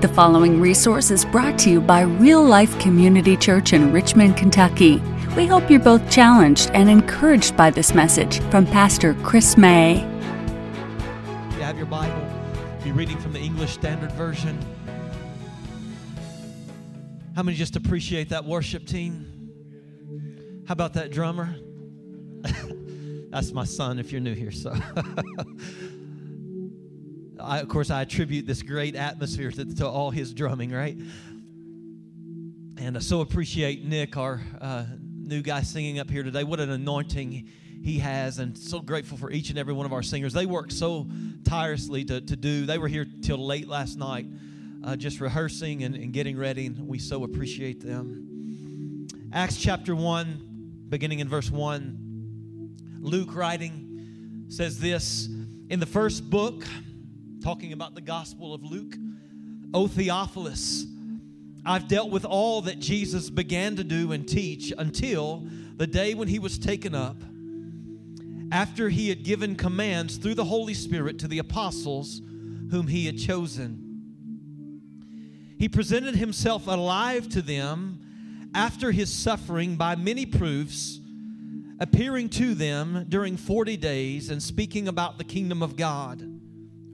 The following resource is brought to you by Real Life Community Church in Richmond, Kentucky. We hope you're both challenged and encouraged by this message from Pastor Chris May. If you have your Bible, be reading from the English Standard Version. How many just appreciate that worship team? How about that drummer? That's my son if you're new here, so. I, of course, I attribute this great atmosphere to, to all his drumming, right? And I so appreciate Nick, our uh, new guy singing up here today. What an anointing he has, and so grateful for each and every one of our singers. They work so tirelessly to, to do. They were here till late last night, uh, just rehearsing and, and getting ready, and we so appreciate them. Acts chapter 1, beginning in verse 1, Luke writing says this In the first book, talking about the Gospel of Luke. O Theophilus, I've dealt with all that Jesus began to do and teach until the day when he was taken up, after he had given commands through the Holy Spirit to the apostles whom he had chosen. He presented himself alive to them after his suffering by many proofs, appearing to them during 40 days and speaking about the kingdom of God.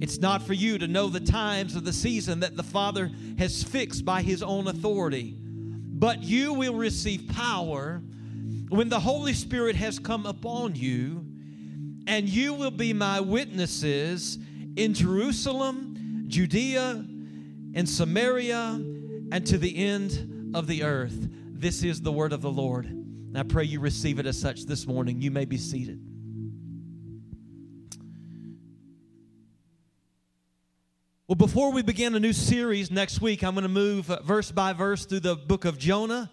it's not for you to know the times of the season that the Father has fixed by His own authority. But you will receive power when the Holy Spirit has come upon you, and you will be my witnesses in Jerusalem, Judea, and Samaria, and to the end of the earth. This is the word of the Lord. And I pray you receive it as such this morning. You may be seated. Well, before we begin a new series next week, I'm going to move uh, verse by verse through the book of Jonah.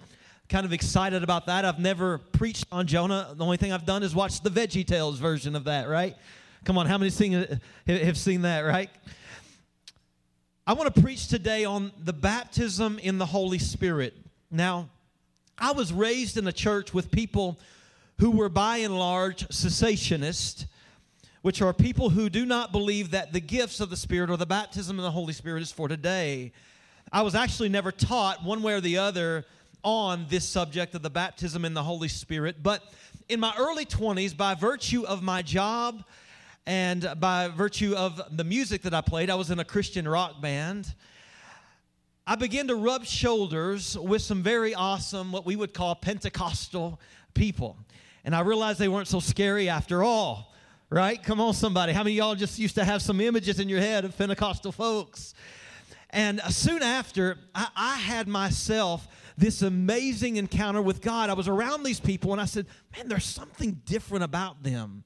Kind of excited about that. I've never preached on Jonah. The only thing I've done is watch the Veggie Tales version of that, right? Come on, how many seen, uh, have seen that, right? I want to preach today on the baptism in the Holy Spirit. Now, I was raised in a church with people who were by and large cessationists which are people who do not believe that the gifts of the Spirit or the baptism of the Holy Spirit is for today. I was actually never taught one way or the other on this subject of the baptism in the Holy Spirit, but in my early 20s, by virtue of my job and by virtue of the music that I played, I was in a Christian rock band. I began to rub shoulders with some very awesome, what we would call Pentecostal people. And I realized they weren't so scary after all right? Come on, somebody. How many y'all just used to have some images in your head of Pentecostal folks? And soon after, I, I, had myself this amazing encounter with God. I was around these people and I said, man, there's something different about them.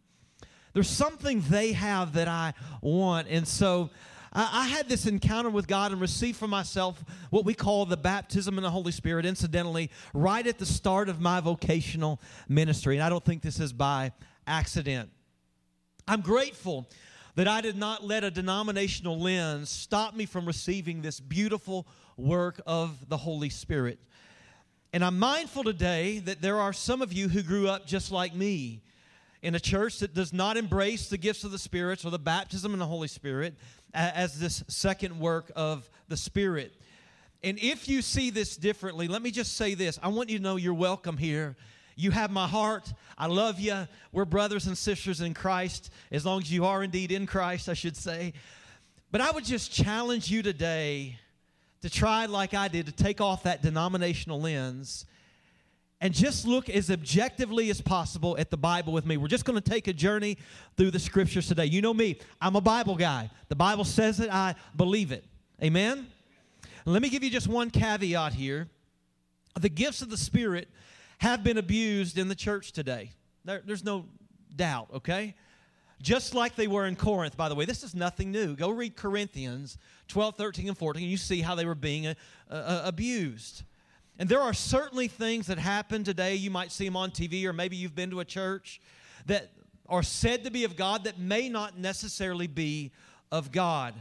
There's something they have that I want. And so I, I had this encounter with God and received for myself what we call the baptism in the Holy Spirit, incidentally, right at the start of my vocational ministry. And I don't think this is by accident. I'm grateful that I did not let a denominational lens stop me from receiving this beautiful work of the Holy Spirit. And I'm mindful today that there are some of you who grew up just like me in a church that does not embrace the gifts of the Spirit or the baptism in the Holy Spirit as this second work of the Spirit. And if you see this differently, let me just say this I want you to know you're welcome here you have my heart. I love you. We're brothers and sisters in Christ, as long as you are indeed in Christ, I should say. But I would just challenge you today to try, like I did, to take off that denominational lens and just look as objectively as possible at the Bible with me. We're just going to take a journey through the scriptures today. You know me, I'm a Bible guy. The Bible says it, I believe it. Amen? let me give you just one caveat here. The gifts of the Spirit have been abused in the church today. There, there's no doubt, okay? just like they were in Corinth, by the way. This is nothing new. Go read Corinthians 12, 13, and 14, and you see how they were being uh, uh, abused. And there are certainly things that happen today. You might see them on TV, or maybe you've been to a church that are said to be of God that may not necessarily be of God.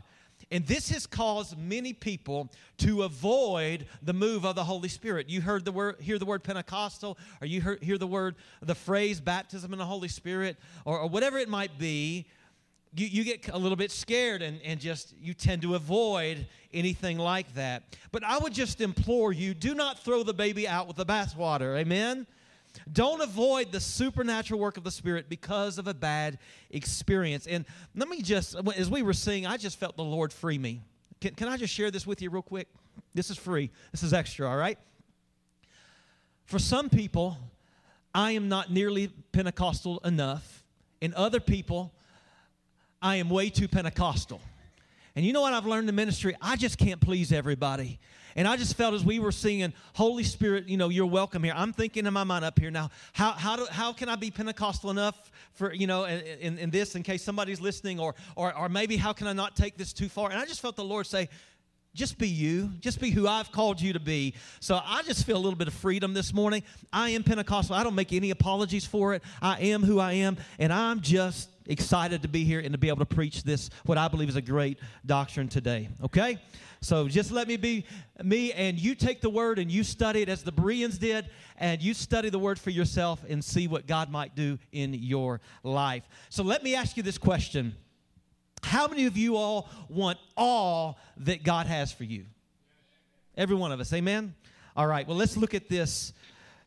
And this has caused many people to avoid the move of the Holy Spirit. You heard the word, hear the word Pentecostal, or you hear, hear the word, the phrase baptism in the Holy Spirit, or, or whatever it might be. You, you get a little bit scared and, and just you tend to avoid anything like that. But I would just implore you do not throw the baby out with the bathwater. Amen? Don't avoid the supernatural work of the Spirit because of a bad experience. And let me just, as we were singing, I just felt the Lord free me. Can, can I just share this with you real quick? This is free, this is extra, all right? For some people, I am not nearly Pentecostal enough. In other people, I am way too Pentecostal. And you know what I've learned in ministry? I just can't please everybody. And I just felt as we were singing, Holy Spirit, you know, you're welcome here. I'm thinking in my mind up here now, how, how, do, how can I be Pentecostal enough for, you know, in, in this in case somebody's listening, or, or, or maybe how can I not take this too far? And I just felt the Lord say, just be you. Just be who I've called you to be. So I just feel a little bit of freedom this morning. I am Pentecostal. I don't make any apologies for it. I am who I am, and I'm just excited to be here and to be able to preach this, what I believe is a great doctrine today. Okay? So just let me be me, and you take the word and you study it as the Bereans did, and you study the word for yourself and see what God might do in your life. So let me ask you this question How many of you all want all that God has for you? Every one of us, amen? All right, well, let's look at this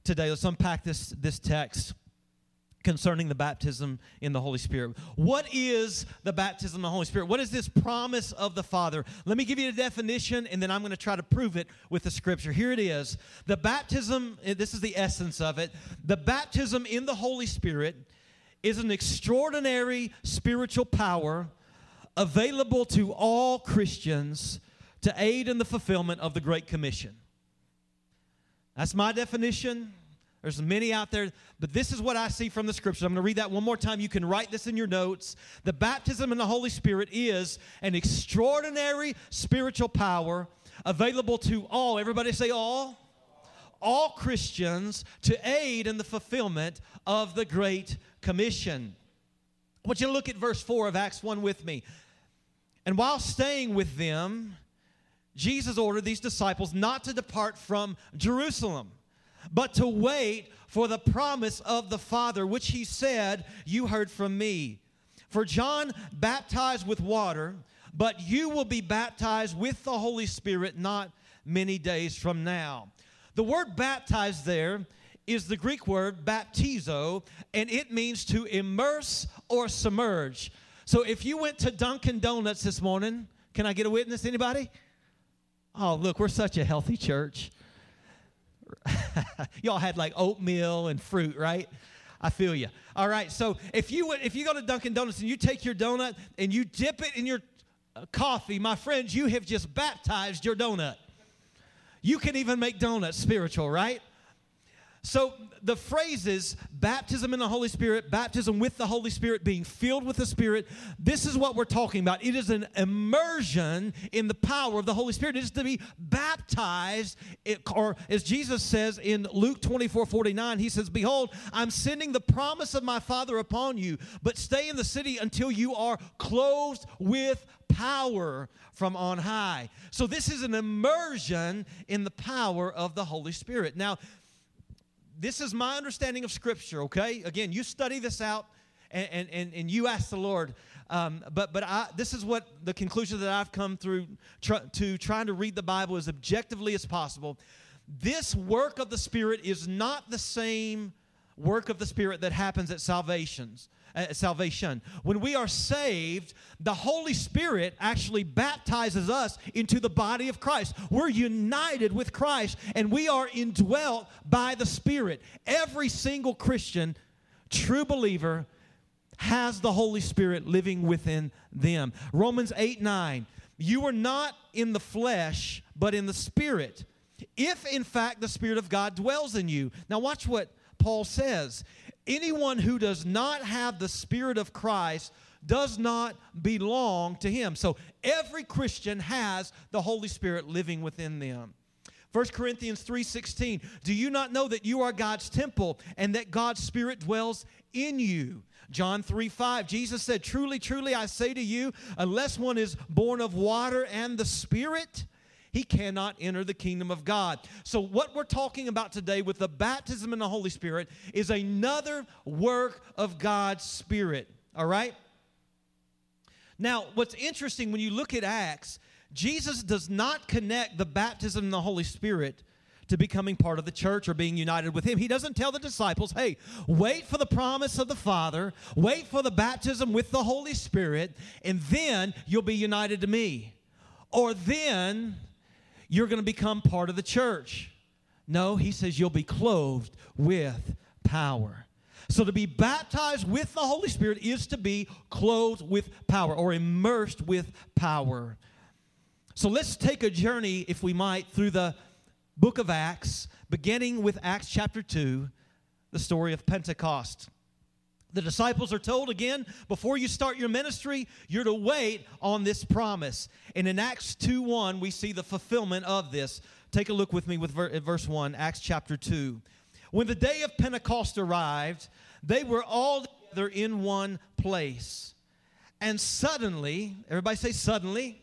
today. Let's unpack this, this text concerning the baptism in the Holy Spirit. What is the baptism in the Holy Spirit? What is this promise of the Father? Let me give you a definition and then I'm going to try to prove it with the scripture. Here it is. The baptism, eh, this is the essence of it. The baptism in the Holy Spirit is an extraordinary spiritual power available to all Christians to aid in the fulfillment of the Great Commission. That's my definition. There's many out there, but this is what I see from the scriptures. I'm going to read that one more time. You can write this in your notes. The baptism in the Holy Spirit is an extraordinary spiritual power available to all. Everybody say all. All Christians to aid in the fulfillment of the Great Commission. I want you to look at verse 4 of Acts 1 with me. And while staying with them, Jesus ordered these disciples not to depart from Jerusalem but to wait for the promise of the Father, which he said, You heard from me. For John baptized with water, but you will be baptized with the Holy Spirit not many days from now. The word baptized there is the Greek word baptizo, and it means to immerse or submerge. So if you went to Dunkin' Donuts this morning, can I get a witness? Anybody? Oh, look, we're such a healthy church. Y'all had like oatmeal and fruit, right? I feel you. All right, so if you if you go to Dunkin' Donuts and you take your donut and you dip it in your uh, coffee, my friends, you have just baptized your donut. You can even make donuts spiritual, right? So the phrases baptism in the Holy Spirit, baptism with the Holy Spirit, being filled with the Spirit, this is what we're talking about. It is an immersion in the power of the Holy Spirit. It is to be baptized, or as Jesus says in Luke 24 49, he says, Behold, I'm sending the promise of my Father upon you, but stay in the city until you are clothed with power from on high. So, this is an immersion in the power of the Holy Spirit. Now, this is my understanding of Scripture, okay? Again, you study this out and, and, and you ask the Lord. Um, but but I, this is what the conclusion that I've come through tr- to trying to read the Bible as objectively as possible. This work of the Spirit is not the same work of the Spirit that happens at salvations uh, salvation. When we are saved, the Holy Spirit actually baptizes us into the body of Christ. We're united with Christ and we are indwelt by the Spirit. Every single Christian, true believer, has the Holy Spirit living within them. Romans 8 9. You are not in the flesh, but in the Spirit. If in fact the Spirit of God dwells in you. Now, watch what Paul says anyone who does not have the Spirit of Christ does not belong to him. So every Christian has the Holy Spirit living within them. 1 Corinthians 3:16 Do you not know that you are God's temple and that God's spirit dwells in you? John 3 5, Jesus said, Truly, truly, I say to you, unless one is born of water and the Spirit, he cannot enter the kingdom of God. So, what we're talking about today with the baptism in the Holy Spirit is another work of God's Spirit. All right? Now, what's interesting when you look at Acts, Jesus does not connect the baptism in the Holy Spirit to becoming part of the church or being united with Him. He doesn't tell the disciples, hey, wait for the promise of the Father, wait for the baptism with the Holy Spirit, and then you'll be united to me. Or then you're going to become part of the church. No, He says you'll be clothed with power. So to be baptized with the Holy Spirit is to be clothed with power or immersed with power. So let's take a journey, if we might, through the book of Acts, beginning with Acts chapter 2, the story of Pentecost. The disciples are told again, before you start your ministry, you're to wait on this promise. And in Acts 2 1, we see the fulfillment of this. Take a look with me with verse 1, Acts chapter 2. When the day of Pentecost arrived, they were all together in one place. And suddenly, everybody say suddenly,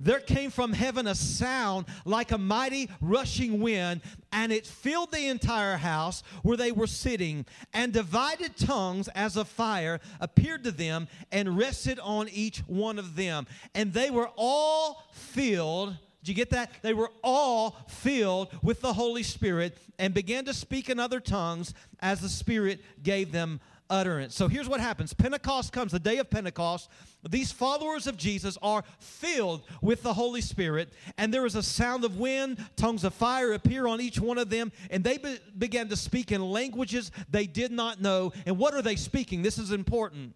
there came from heaven a sound like a mighty rushing wind, and it filled the entire house where they were sitting. And divided tongues as of fire appeared to them and rested on each one of them. And they were all filled. Did you get that? They were all filled with the Holy Spirit and began to speak in other tongues as the Spirit gave them utterance. So here's what happens Pentecost comes, the day of Pentecost. These followers of Jesus are filled with the Holy Spirit, and there is a sound of wind, tongues of fire appear on each one of them, and they be- began to speak in languages they did not know. And what are they speaking? This is important.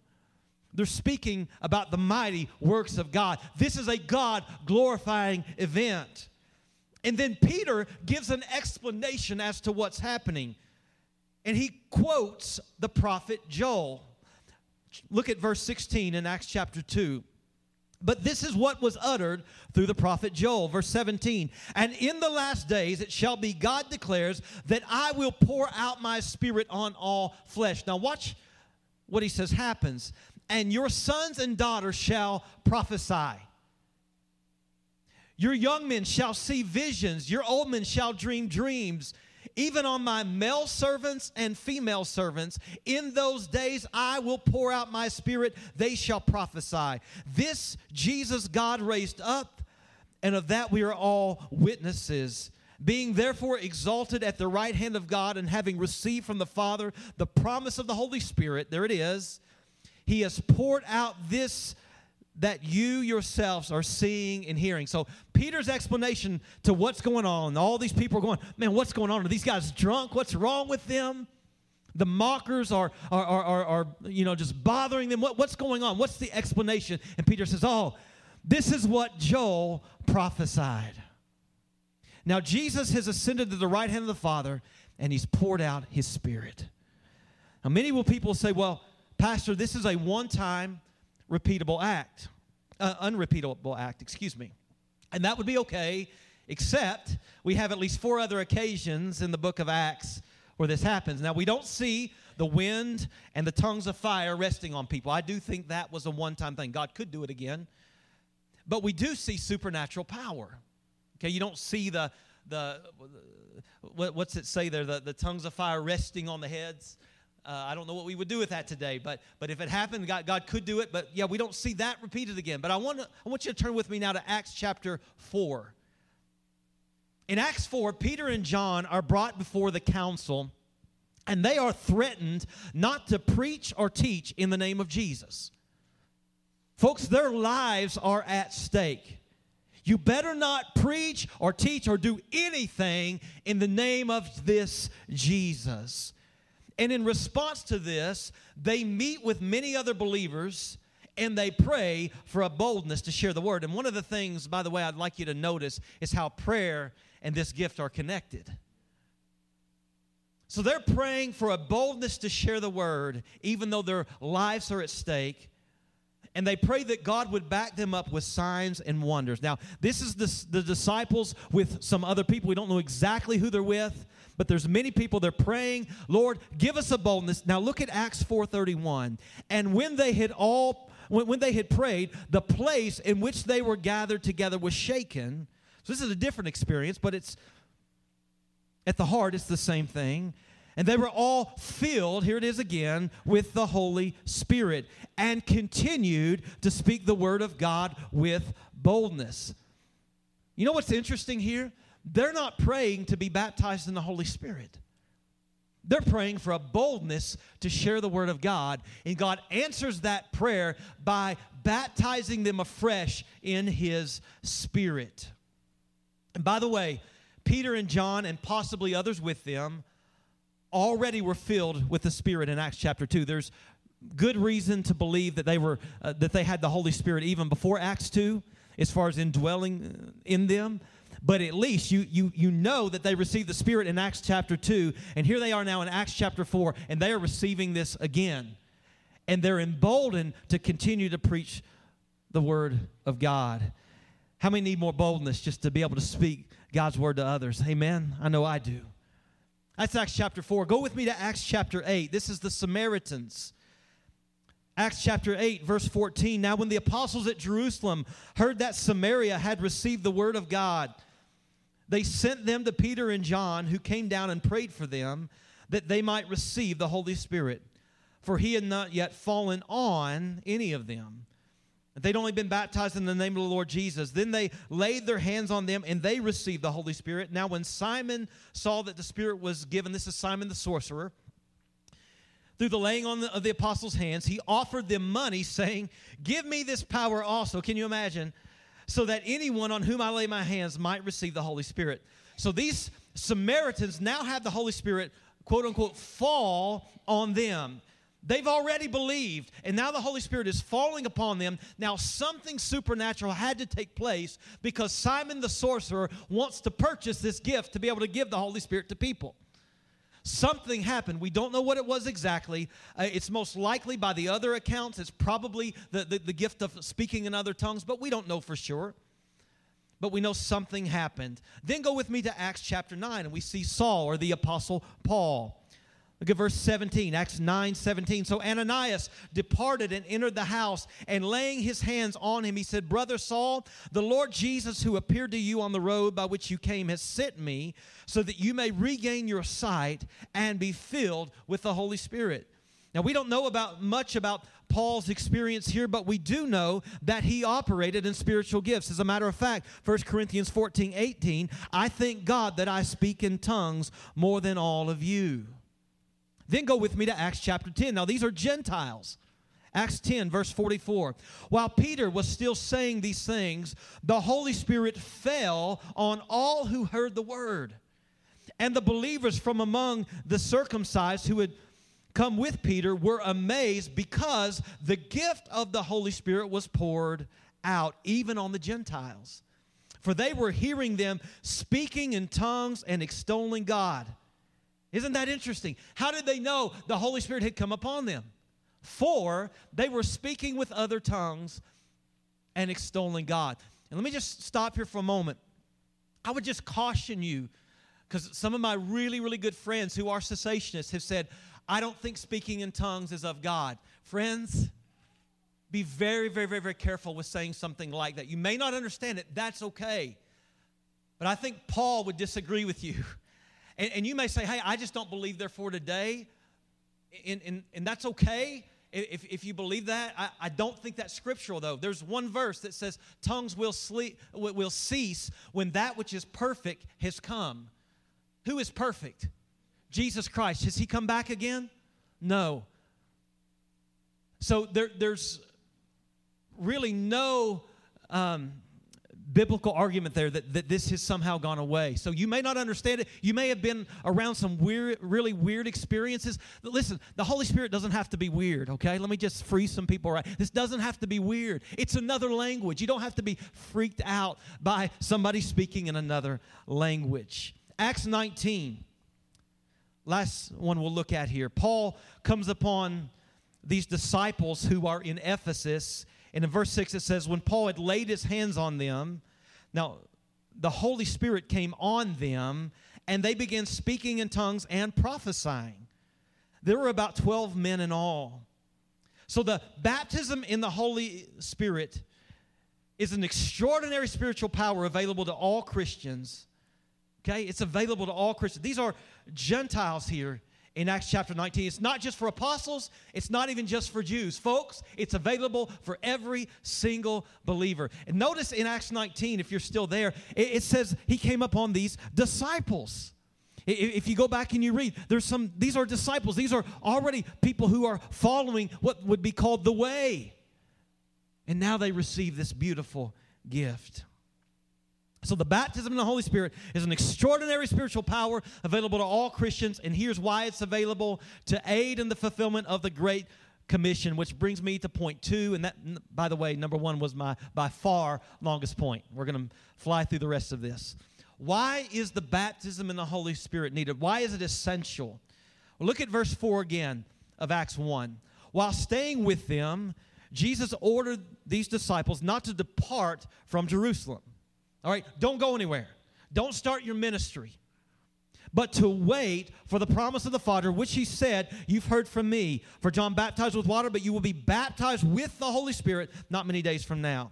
They're speaking about the mighty works of God. This is a God glorifying event. And then Peter gives an explanation as to what's happening and he quotes the prophet Joel. Look at verse 16 in Acts chapter 2. But this is what was uttered through the prophet Joel, verse 17. And in the last days it shall be, God declares, that I will pour out my spirit on all flesh. Now, watch what he says happens. And your sons and daughters shall prophesy. Your young men shall see visions, your old men shall dream dreams even on my male servants and female servants. In those days I will pour out my spirit, they shall prophesy. This Jesus God raised up, and of that we are all witnesses. Being therefore exalted at the right hand of God, and having received from the Father the promise of the Holy Spirit, there it is, he has poured out this that you yourselves are seeing and hearing. So, Peter's explanation to what's going on, all these people are going, man, what's going on? Are these guys drunk? What's wrong with them? The mockers are, are, are, are, are you know, just bothering them. What, what's going on? What's the explanation? And Peter says, oh, this is what Joel prophesied. Now, Jesus has ascended to the right hand of the Father, and he's poured out his Spirit. Now, many will people say, well, Pastor, this is a one time repeatable act, uh, unrepeatable act, excuse me. And that would be okay, except we have at least four other occasions in the book of Acts where this happens. Now, we don't see the wind and the tongues of fire resting on people. I do think that was a one time thing. God could do it again. But we do see supernatural power. Okay, you don't see the, the what's it say there, the, the tongues of fire resting on the heads. Uh, I don't know what we would do with that today, but, but if it happened, God, God could do it. But yeah, we don't see that repeated again. But I want, I want you to turn with me now to Acts chapter 4. In Acts 4, Peter and John are brought before the council, and they are threatened not to preach or teach in the name of Jesus. Folks, their lives are at stake. You better not preach or teach or do anything in the name of this Jesus. And in response to this, they meet with many other believers and they pray for a boldness to share the word. And one of the things, by the way, I'd like you to notice is how prayer and this gift are connected. So they're praying for a boldness to share the word, even though their lives are at stake. And they pray that God would back them up with signs and wonders. Now, this is the, the disciples with some other people. We don't know exactly who they're with, but there's many people they're praying, Lord, give us a boldness. Now look at Acts 4:31. And when they had all when, when they had prayed, the place in which they were gathered together was shaken. So this is a different experience, but it's at the heart, it's the same thing. And they were all filled, here it is again, with the Holy Spirit and continued to speak the word of God with boldness. You know what's interesting here? They're not praying to be baptized in the Holy Spirit. They're praying for a boldness to share the word of God, and God answers that prayer by baptizing them afresh in His Spirit. And by the way, Peter and John, and possibly others with them, already were filled with the Spirit in Acts chapter 2. There's good reason to believe that they were uh, that they had the Holy Spirit even before Acts 2 as far as indwelling in them but at least you, you, you know that they received the Spirit in Acts chapter 2, and here they are now in Acts chapter 4, and they are receiving this again. And they're emboldened to continue to preach the Word of God. How many need more boldness just to be able to speak God's Word to others? Amen? I know I do. That's Acts chapter 4. Go with me to Acts chapter 8. This is the Samaritans. Acts chapter 8, verse 14. Now, when the apostles at Jerusalem heard that Samaria had received the word of God, they sent them to Peter and John, who came down and prayed for them that they might receive the Holy Spirit, for he had not yet fallen on any of them. They'd only been baptized in the name of the Lord Jesus. Then they laid their hands on them and they received the Holy Spirit. Now, when Simon saw that the Spirit was given, this is Simon the sorcerer, through the laying on of the apostles' hands, he offered them money, saying, Give me this power also. Can you imagine? So that anyone on whom I lay my hands might receive the Holy Spirit. So these Samaritans now have the Holy Spirit, quote unquote, fall on them. They've already believed, and now the Holy Spirit is falling upon them. Now, something supernatural had to take place because Simon the sorcerer wants to purchase this gift to be able to give the Holy Spirit to people. Something happened. We don't know what it was exactly. Uh, it's most likely, by the other accounts, it's probably the, the, the gift of speaking in other tongues, but we don't know for sure. But we know something happened. Then go with me to Acts chapter 9, and we see Saul or the Apostle Paul. Look at verse 17, Acts 9 17. So Ananias departed and entered the house, and laying his hands on him, he said, Brother Saul, the Lord Jesus, who appeared to you on the road by which you came, has sent me so that you may regain your sight and be filled with the Holy Spirit. Now, we don't know about much about Paul's experience here, but we do know that he operated in spiritual gifts. As a matter of fact, 1 Corinthians 14 18, I thank God that I speak in tongues more than all of you. Then go with me to Acts chapter 10. Now, these are Gentiles. Acts 10, verse 44. While Peter was still saying these things, the Holy Spirit fell on all who heard the word. And the believers from among the circumcised who had come with Peter were amazed because the gift of the Holy Spirit was poured out, even on the Gentiles. For they were hearing them speaking in tongues and extolling God. Isn't that interesting? How did they know the Holy Spirit had come upon them? For they were speaking with other tongues and extolling God. And let me just stop here for a moment. I would just caution you, because some of my really, really good friends who are cessationists have said, I don't think speaking in tongues is of God. Friends, be very, very, very, very careful with saying something like that. You may not understand it, that's okay. But I think Paul would disagree with you. And, and you may say, hey, I just don't believe therefore today. And, and, and that's okay if, if you believe that. I, I don't think that's scriptural, though. There's one verse that says, tongues will, sleep, will cease when that which is perfect has come. Who is perfect? Jesus Christ. Has he come back again? No. So there, there's really no um, biblical argument there that, that this has somehow gone away. So you may not understand it. You may have been around some weird, really weird experiences. Listen, the Holy Spirit doesn't have to be weird, okay? Let me just free some people right. This doesn't have to be weird. It's another language. You don't have to be freaked out by somebody speaking in another language. Acts 19. last one we'll look at here. Paul comes upon these disciples who are in Ephesus. And in verse 6, it says, When Paul had laid his hands on them, now the Holy Spirit came on them, and they began speaking in tongues and prophesying. There were about 12 men in all. So the baptism in the Holy Spirit is an extraordinary spiritual power available to all Christians. Okay? It's available to all Christians. These are Gentiles here in Acts chapter 19. It's not just for apostles, it's not even just for Jews. Folks, it's available for every single believer. And notice in Acts 19, if you're still there, it, says he came upon these disciples. If you go back and you read, there's some, these are disciples. These are already people who are following what would be called the way. And now they receive this beautiful gift. So, the baptism in the Holy Spirit is an extraordinary spiritual power available to all Christians, and here's why it's available to aid in the fulfillment of the Great Commission, which brings me to point two. And that, by the way, number one was my by far longest point. We're going to fly through the rest of this. Why is the baptism in the Holy Spirit needed? Why is it essential? Look at verse 4 again of Acts 1. While staying with them, Jesus ordered these disciples not to depart from Jerusalem all right, don't go anywhere. Don't start your ministry. But to wait for the promise of the Father, which he said, You've heard from me. For John baptized with water, but you will be baptized with the Holy Spirit not many days from now.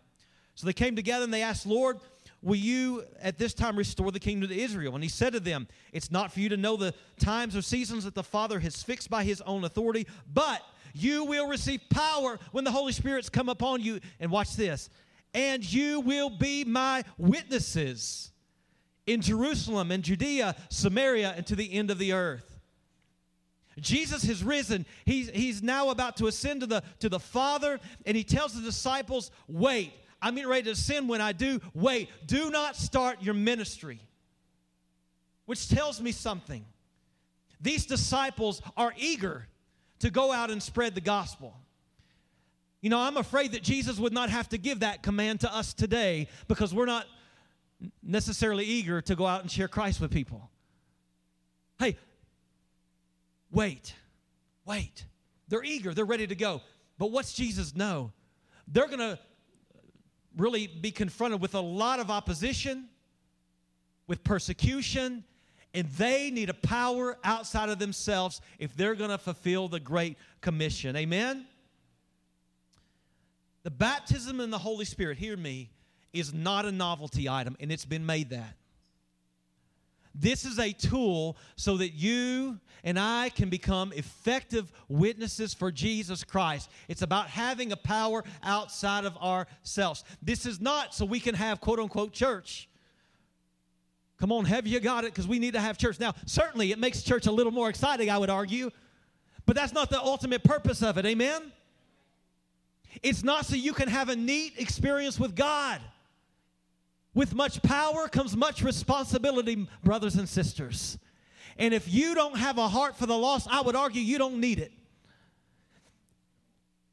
So they came together and they asked, Lord, will you at this time restore the kingdom to Israel? And he said to them, It's not for you to know the times or seasons that the Father has fixed by his own authority, but you will receive power when the Holy Spirit's come upon you. And watch this and you will be my witnesses in Jerusalem and Judea, Samaria, and to the end of the earth. Jesus has risen. He's, he's now about to ascend to the, to the Father, and he tells the disciples, Wait, I'm getting ready to ascend. When I do, wait, do not start your ministry. Which tells me something. These disciples are eager to go out and spread the gospel. You know, I'm afraid that Jesus would not have to give that command to us today because we're not necessarily eager to go out and share Christ with people. Hey, wait, wait. They're eager, they're ready to go. But what's Jesus know? They're going to really be confronted with a lot of opposition, with persecution, and they need a power outside of themselves if they're going to fulfill the Great Commission. Amen? The baptism in the Holy Spirit, hear me, is not a novelty item, and it's been made that. This is a tool so that you and I can become effective witnesses for Jesus Christ. It's about having a power outside of ourselves. This is not so we can have quote unquote church. Come on, have you got it? Because we need to have church. Now, certainly it makes church a little more exciting, I would argue, but that's not the ultimate purpose of it. Amen? It's not so you can have a neat experience with God. With much power comes much responsibility, brothers and sisters. And if you don't have a heart for the lost, I would argue you don't need it.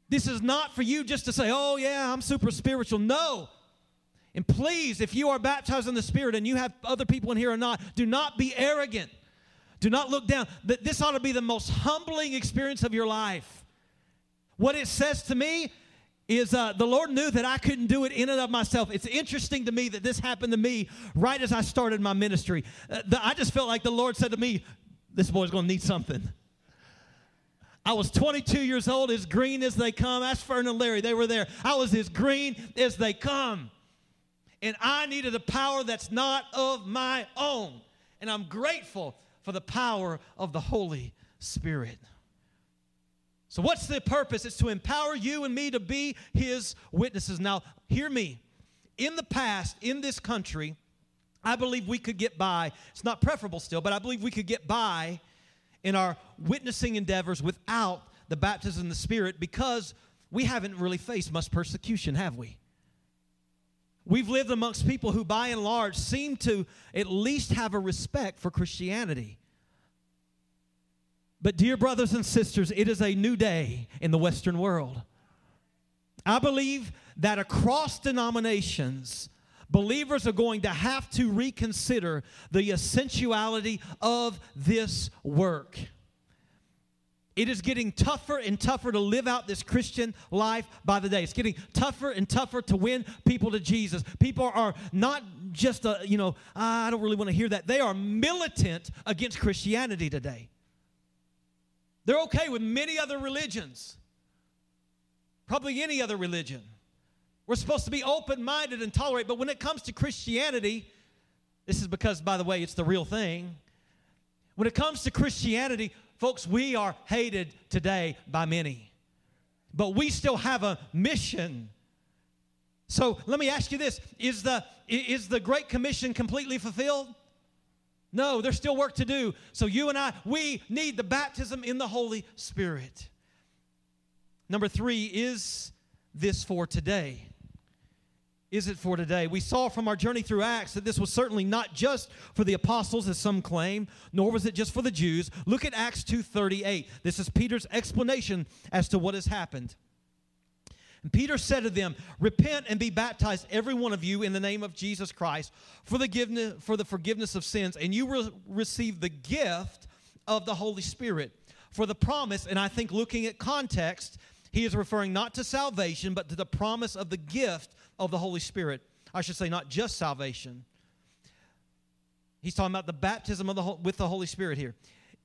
This is not for you just to say, oh, yeah, I'm super spiritual. No. And please, if you are baptized in the Spirit and you have other people in here or not, do not be arrogant. Do not look down. This ought to be the most humbling experience of your life. What it says to me is uh, the Lord knew that I couldn't do it in and of myself. It's interesting to me that this happened to me right as I started my ministry. Uh, the, I just felt like the Lord said to me, This boy's to need something. I was 22 years old, as green as they come. Ask Fern and Larry, they were there. I was as green as they come. And I needed a power that's not of my own. And I'm grateful for the power of the Holy Spirit. So, what's the purpose? It's to empower you and me to be his witnesses. Now, hear me. In the past, in this country, I believe we could get by. It's not preferable still, but I believe we could get by in our witnessing endeavors without the baptism in the Spirit because we haven't really faced much persecution, have we? We've lived amongst people who, by and large, seem to at least have a respect for Christianity. But, dear brothers and sisters, it is a new day in the Western world. I believe that across denominations, believers are going to have to reconsider the essentiality of this work. It is getting tougher and tougher to live out this Christian life by the day. It's getting tougher and tougher to win people to Jesus. People are not just, a, you know, ah, I don't really want to hear that. They are militant against Christianity today. They're okay with many other religions, probably any other religion. We're supposed to be open minded and tolerate, but when it comes to Christianity, this is because, by the way, it's the real thing. When it comes to Christianity, Folks, we are hated today by many, but we still have a mission. So let me ask you this is the, is the Great Commission completely fulfilled? No, there's still work to do. So you and I, we need the baptism in the Holy Spirit. Number three, is this for today? is it for today? We saw from our journey through Acts that this was certainly not just for the apostles as some claim, nor was it just for the Jews. Look at Acts 2:38. This is Peter's explanation as to what has happened. And Peter said to them, Repent and be baptized, every one of you, in the name of Jesus Christ, for the, for the forgiveness of sins, and you will receive the gift of the Holy Spirit. For the promise, and I think looking at context, he is referring not to salvation, but to the promise of the gift of the Holy Spirit. I should say, not just salvation. He's talking about the baptism of the, with the Holy Spirit here.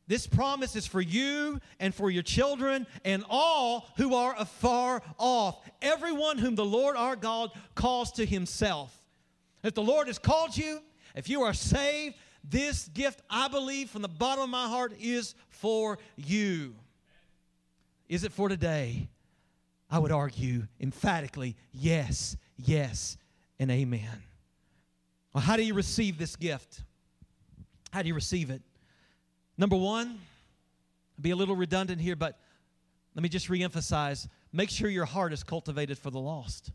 This promise is for you and for your children and all who are afar off, everyone whom the Lord our God calls to himself. If the Lord has called you, if you are saved, this gift, I believe from the bottom of my heart, is for you. Is it for today? I would argue emphatically yes, yes, and amen. Well, how do you receive this gift? How do you receive it? Number one, be a little redundant here, but let me just reemphasize make sure your heart is cultivated for the lost.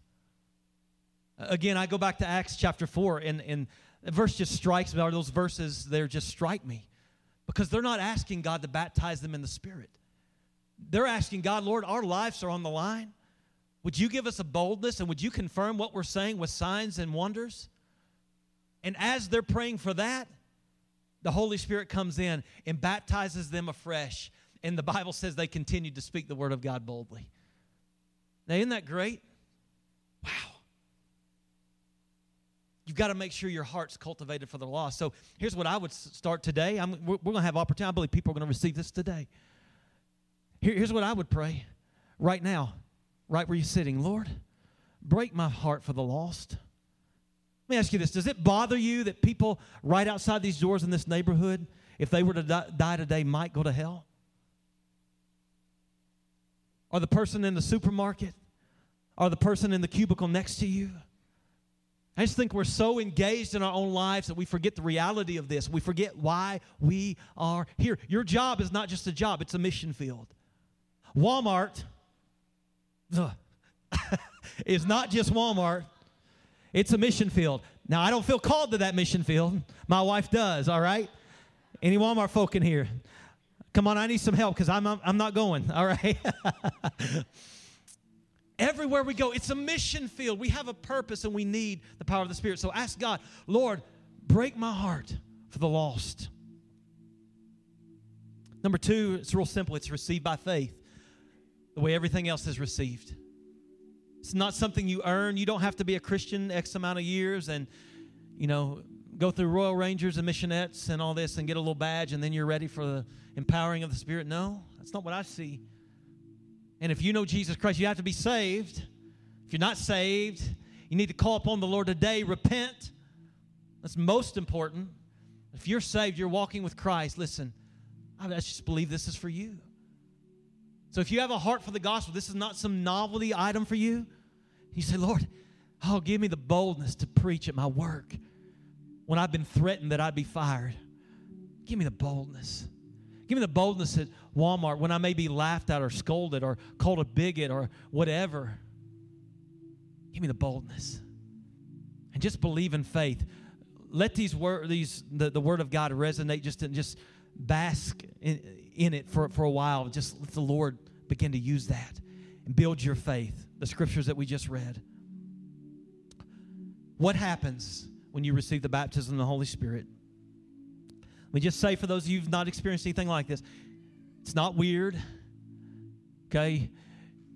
Again, I go back to Acts chapter 4, and, and the verse just strikes me, or those verses there just strike me because they're not asking God to baptize them in the Spirit. They're asking God, Lord, our lives are on the line. Would you give us a boldness and would you confirm what we're saying with signs and wonders? And as they're praying for that, the Holy Spirit comes in and baptizes them afresh. And the Bible says they continued to speak the word of God boldly. Now, isn't that great? Wow. You've got to make sure your heart's cultivated for the lost. So here's what I would start today. I'm, we're, we're going to have opportunity. I believe people are going to receive this today. Here, here's what I would pray right now right where you're sitting. Lord, break my heart for the lost. Let me ask you this Does it bother you that people right outside these doors in this neighborhood, if they were to die today, might go to hell? Or the person in the supermarket? Or the person in the cubicle next to you? I just think we're so engaged in our own lives that we forget the reality of this. We forget why we are here. Your job is not just a job, it's a mission field. Walmart is not just Walmart, it's a mission field. Now, I don't feel called to that mission field. My wife does, all right? Any Walmart folk in here? Come on, I need some help because I'm, I'm not going, all right? Everywhere we go, it's a mission field. We have a purpose and we need the power of the Spirit. So ask God, Lord, break my heart for the lost. Number two, it's real simple it's received by faith the way everything else is received. It's not something you earn. You don't have to be a Christian X amount of years and, you know, go through Royal Rangers and missionettes and all this and get a little badge and then you're ready for the empowering of the Spirit. No, that's not what I see. And if you know Jesus Christ, you have to be saved. If you're not saved, you need to call upon the Lord today, repent. That's most important. If you're saved, you're walking with Christ. Listen, I just believe this is for you. So if you have a heart for the gospel, this is not some novelty item for you. You say, Lord, oh, give me the boldness to preach at my work when I've been threatened that I'd be fired. Give me the boldness. Give me the boldness at Walmart when I may be laughed at or scolded or called a bigot or whatever. Give me the boldness. And just believe in faith. Let these word these the, the word of God resonate just and just bask in, in it for, for a while. Just let the Lord begin to use that and build your faith. The scriptures that we just read. What happens when you receive the baptism of the Holy Spirit? Let me just say for those of you who've not experienced anything like this, it's not weird. Okay?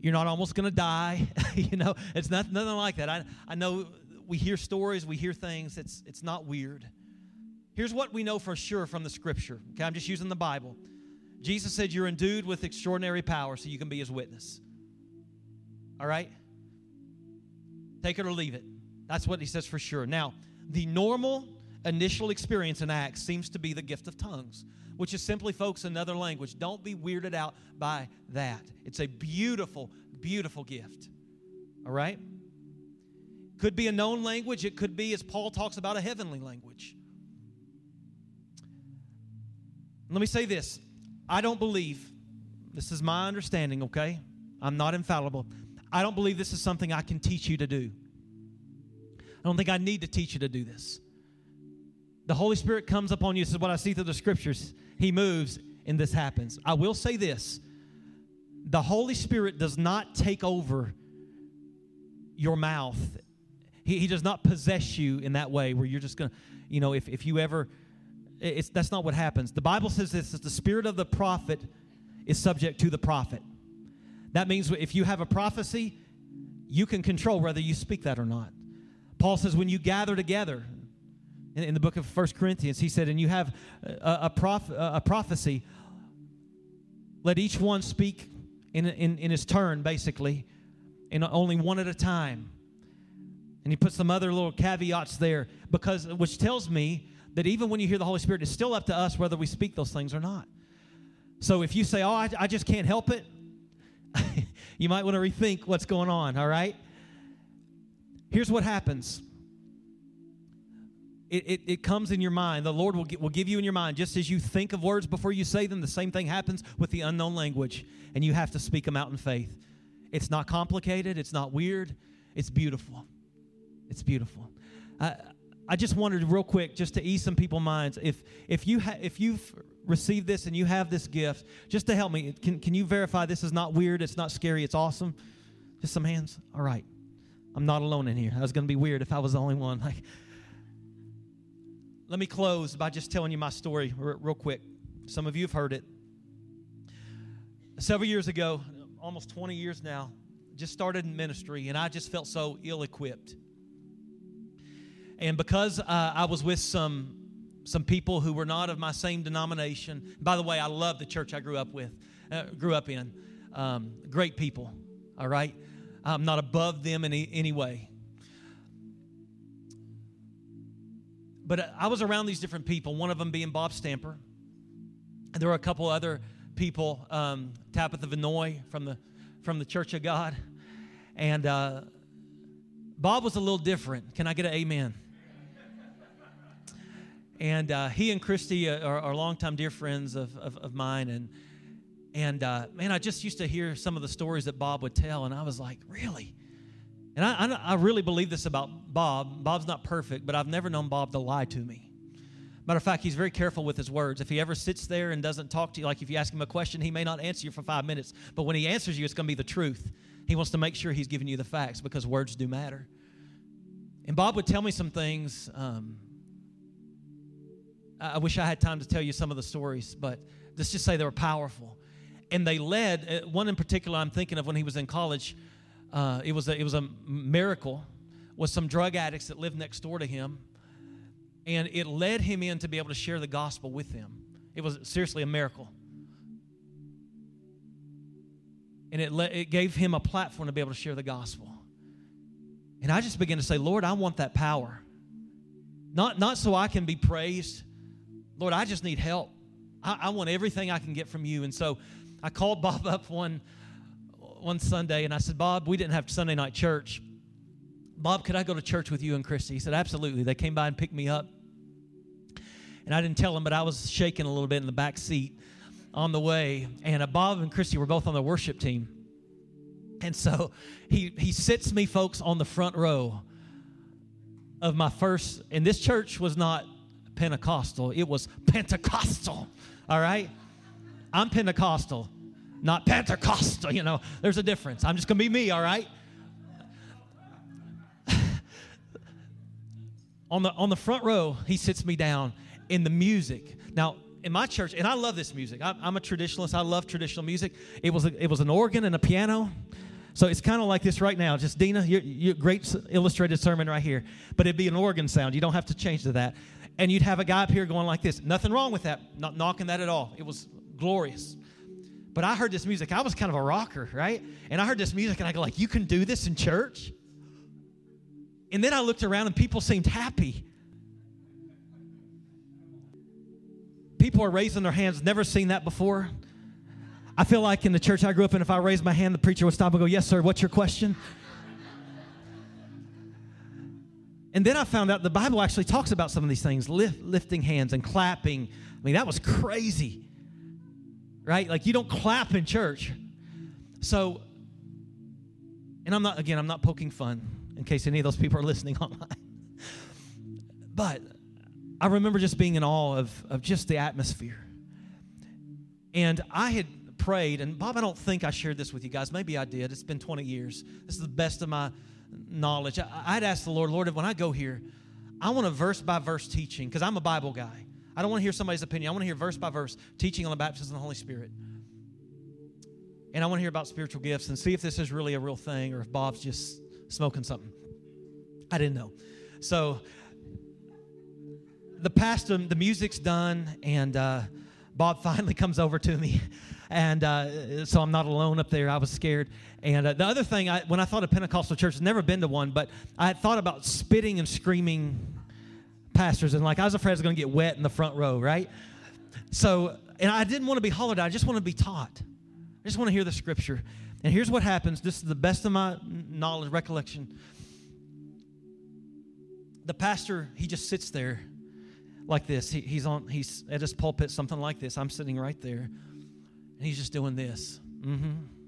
You're not almost going to die. you know, it's not, nothing like that. I, I know we hear stories, we hear things. It's, it's not weird. Here's what we know for sure from the scripture. Okay, I'm just using the Bible. Jesus said, You're endued with extraordinary power so you can be his witness. All right? Take it or leave it. That's what he says for sure. Now, the normal initial experience in Acts seems to be the gift of tongues, which is simply, folks, another language. Don't be weirded out by that. It's a beautiful, beautiful gift. All right? Could be a known language, it could be, as Paul talks about, a heavenly language. Let me say this I don't believe, this is my understanding, okay? I'm not infallible. I don't believe this is something I can teach you to do. I don't think I need to teach you to do this. The Holy Spirit comes upon you. This is what I see through the scriptures. He moves, and this happens. I will say this the Holy Spirit does not take over your mouth, He, he does not possess you in that way where you're just going to, you know, if, if you ever, it's, that's not what happens. The Bible says this the spirit of the prophet is subject to the prophet. That means if you have a prophecy, you can control whether you speak that or not. Paul says, when you gather together, in, in the book of First Corinthians, he said, and you have a, a, a prophecy, let each one speak in, in, in his turn, basically, and only one at a time. And he puts some other little caveats there, because which tells me that even when you hear the Holy Spirit, it's still up to us whether we speak those things or not. So if you say, Oh, I, I just can't help it, you might want to rethink what's going on, all right? Here's what happens it, it, it, comes in your mind. The Lord will, will give you in your mind, just as you think of words before you say them, the same thing happens with the unknown language, and you have to speak them out in faith. It's not complicated, it's not weird, it's beautiful. It's beautiful. I, I just wondered real quick, just to ease some people's minds, if if you ha- if you've received this and you have this gift, just to help me, can can you verify this is not weird, it's not scary, it's awesome? Just some hands. All right. I'm not alone in here. I was going to be weird if I was the only one. Like, let me close by just telling you my story real quick. Some of you have heard it. Several years ago, almost 20 years now, just started in ministry, and I just felt so ill equipped. And because uh, I was with some some people who were not of my same denomination. By the way, I love the church I grew up with, uh, grew up in. Um, great people. All right, I'm not above them in any, any way. But I was around these different people, one of them being Bob Stamper. And there were a couple other people, um, Tabitha Vinoy from the, from the Church of God. And uh, Bob was a little different. Can I get an amen? And uh, he and Christy are, are longtime dear friends of, of, of mine. And and uh, man, I just used to hear some of the stories that Bob would tell, and I was like, really? And I, I, I, really believe this about Bob. Bob's not perfect, but I've never known Bob to lie to me. Matter of fact, he's very careful with his words. If he ever sits there and doesn't talk to you, like if you ask him a question, he may not answer you for five minutes, but when he answers you, it's going to be the truth. He wants to make sure he's giving you the facts because words do matter. And Bob would tell me some things. Um, I wish I had time to tell you some of the stories, but let's just say they were powerful. And they led uh, one in particular i'm thinking of when he was in college uh, it, was a, it was a miracle was some drug addicts that lived next door to him and it led him in to be able to share the gospel with them. It was seriously a miracle. And it, le- it gave him a platform to be able to share the gospel. And i just began to say lord i want that power. Not, not so i can be praised lord i just need help I, I want everything i can get from you and so I called Bob up one one Sunday and I said, Bob, we didn't have Sunday night church. Bob, could I go to church with you and Christy? He said, Absolutely. They came by and picked me up. And I didn't tell him, but I was shaking a little bit in the back seat on the way. And uh, Bob and Christy were both on the worship team. And so he, he sits me, folks, on the front row of my first, and this church was not Pentecostal, it was Pentecostal, all right? I'm Pentecostal, not Pentecostal. You know, there's a difference. I'm just going to be me, all right? on the on the front row, he sits me down in the music. Now, in my church, and I love this music. I, am a traditionalist. I love traditional music. It was a, it was an organ and a piano. So it's kind of like this right now. Just Dina, your great illustrated sermon right here. But it'd be an organ sound. You don't have to change to that. And you'd have a guy up here going like this. Nothing wrong with that. Not knocking that at all. It was glorious. But I heard this music. I was kind of a rocker, right? And I heard this music and I go like, "You can do this in church?" And then I looked around and people seemed happy. People are raising their hands, never seen that before. I feel like in the church I grew up in, if I raised my hand, the preacher would stop and go, Yes, sir, what's your question? And then I found out the Bible actually talks about some of these things lift, lifting hands and clapping. I mean, that was crazy, right? Like, you don't clap in church. So, and I'm not, again, I'm not poking fun in case any of those people are listening online. but I remember just being in awe of, of just the atmosphere. And I had prayed, and Bob, I don't think I shared this with you guys. Maybe I did. It's been 20 years. This is the best of my knowledge. I, I'd ask the Lord, Lord, when I go here, I want a verse by verse teaching because I'm a Bible guy. I don't want to hear somebody's opinion. I want to hear verse by verse teaching on the baptism of the Holy Spirit. And I want to hear about spiritual gifts and see if this is really a real thing or if Bob's just smoking something. I didn't know. So the pastor, the music's done, and uh, Bob finally comes over to me. And uh, so I'm not alone up there. I was scared. And uh, the other thing, I, when I thought of Pentecostal church, I've never been to one, but I had thought about spitting and screaming pastors. And like, I was afraid I was going to get wet in the front row, right? So, and I didn't want to be hollered at. I just want to be taught. I just want to hear the scripture. And here's what happens. This is the best of my knowledge, recollection. The pastor, he just sits there like this. He, he's on, he's at his pulpit, something like this. I'm sitting right there, and he's just doing this. Mm-hmm.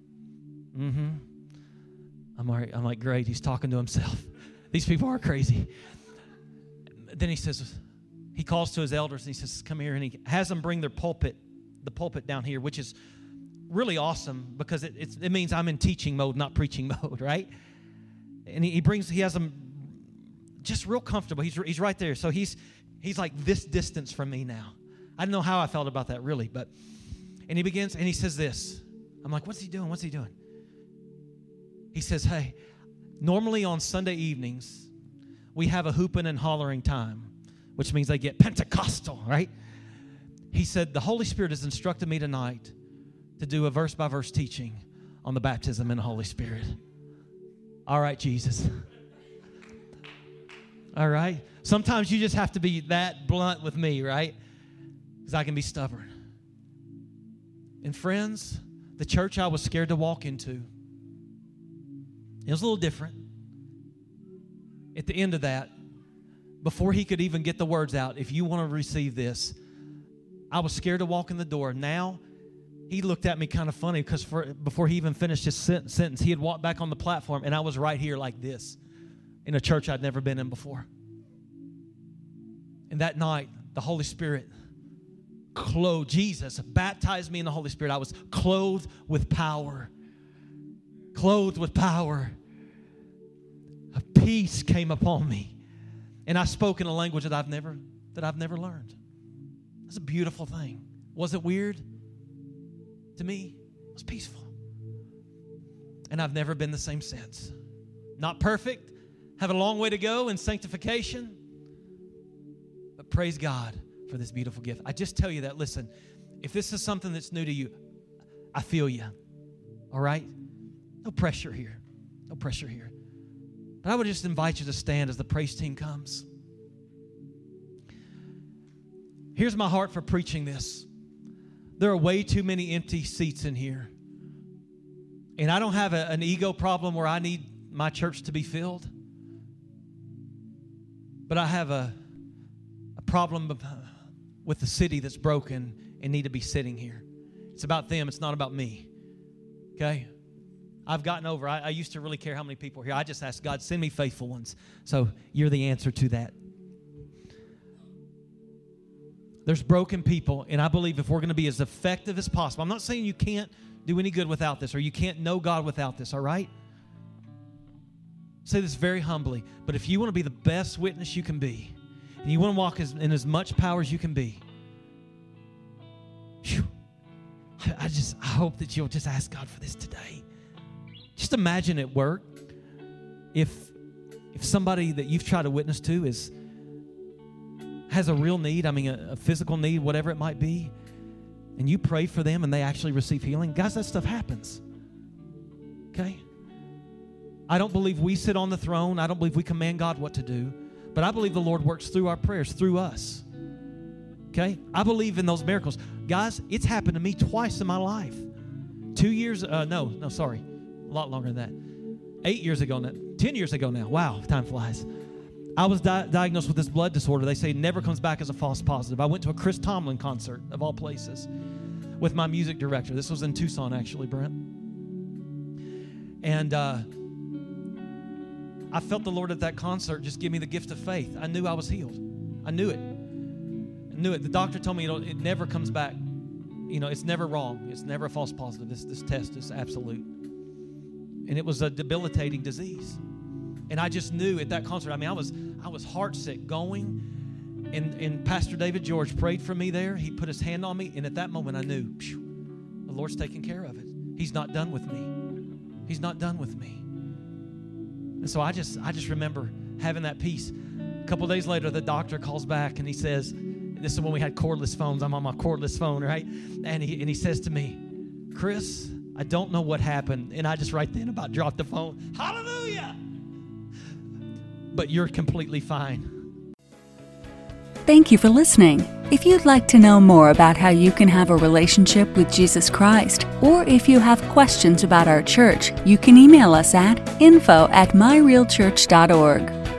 Mm-hmm. I'm right. I'm like, great. He's talking to himself. These people are crazy. Then he says, he calls to his elders and he says, come here. And he has them bring their pulpit, the pulpit down here, which is really awesome because it, it means I'm in teaching mode, not preaching mode, right? And he, he brings, he has them just real comfortable. He's, he's right there. So he's, he's like this distance from me now. I don't know how I felt about that really, but, and he begins and he says this. I'm like, what's he doing? What's he doing? He says, hey, normally on Sunday evenings, we have a hooping and hollering time, which means they get Pentecostal, right? He said, the Holy Spirit has instructed me tonight to do a verse by verse teaching on the baptism in the Holy Spirit. All right, Jesus. All right? Sometimes you just have to be that blunt with me, right? Because I can be stubborn. And friends, the church I was scared to walk into, it was a little different. At the end of that, before he could even get the words out, if you want to receive this, I was scared to walk in the door. Now he looked at me kind of funny because before he even finished his sentence, he had walked back on the platform, and I was right here like this in a church I'd never been in before. And that night, the Holy Spirit clothed Jesus, baptized me in the Holy Spirit. I was clothed with power. Clothed with power. A peace came upon me. And I spoke in a language that I've never that I've never learned. It's a beautiful thing. Was it weird? to me it was peaceful. And I've never been the same since. Not perfect, have a long way to go in sanctification, but praise God for this beautiful gift. I just tell you that, listen, if this is something that's new to you, I feel you. All right? No pressure here. No pressure here. But I would just invite you to stand as the praise team comes. Here's my heart for preaching this. There are way too many empty seats in here. And I don't have a, an ego problem where I need my church to be filled. But I have a, a problem with the city that's broken and need to be sitting here. It's about them, it's not about me. Okay? I've gotten over. I, I, used to really care how many people here. I just asked God, send me faithful ones. So you're the answer to that. There's broken people, and I believe if we're going to be as effective as possible, I'm not saying you can't do any good without this or you can't know God without this, all right? say this very humbly, but if you want to be the best witness you can be, and you want to walk as, in as much power as you can be, whew, I just I hope that you'll just ask God for this today. Just imagine at work if if somebody that you've tried to witness to is has a real need, I mean a, a physical need, whatever it might be, and you pray for them and they actually receive healing, guys, that stuff happens. Okay? I don't believe we sit on the throne. I don't believe we command God what to do. But I believe the Lord works through our prayers, through us. Okay? I believe in those miracles. Guys, it's happened to me twice in my life. Two years, uh, no, no, sorry. Lot longer than that. Eight years ago now. Ten years ago now. Wow, time flies. I was di- diagnosed with this blood disorder. They say never comes back as a false positive. I went to a Chris Tomlin concert, of all places, with my music director. This was in Tucson, actually, Brent. And uh, I felt the Lord at that concert just give me the gift of faith. I knew I was healed. I knew it. I knew it. The doctor told me you know, it never comes back. You know, it's never wrong. It's never a false positive. This, this test is absolute. And it was a debilitating disease. And I just knew at that concert, I mean, I was I was heartsick going. And, and Pastor David George prayed for me there. He put his hand on me. And at that moment, I knew the Lord's taking care of it. He's not done with me. He's not done with me. And so I just I just remember having that peace. A couple days later, the doctor calls back and he says, This is when we had cordless phones. I'm on my cordless phone, right? And he and he says to me, Chris, I don't know what happened. And I just right then about dropped the phone. Hallelujah! But you're completely fine. Thank you for listening. If you'd like to know more about how you can have a relationship with Jesus Christ, or if you have questions about our church, you can email us at info at myrealchurch.org.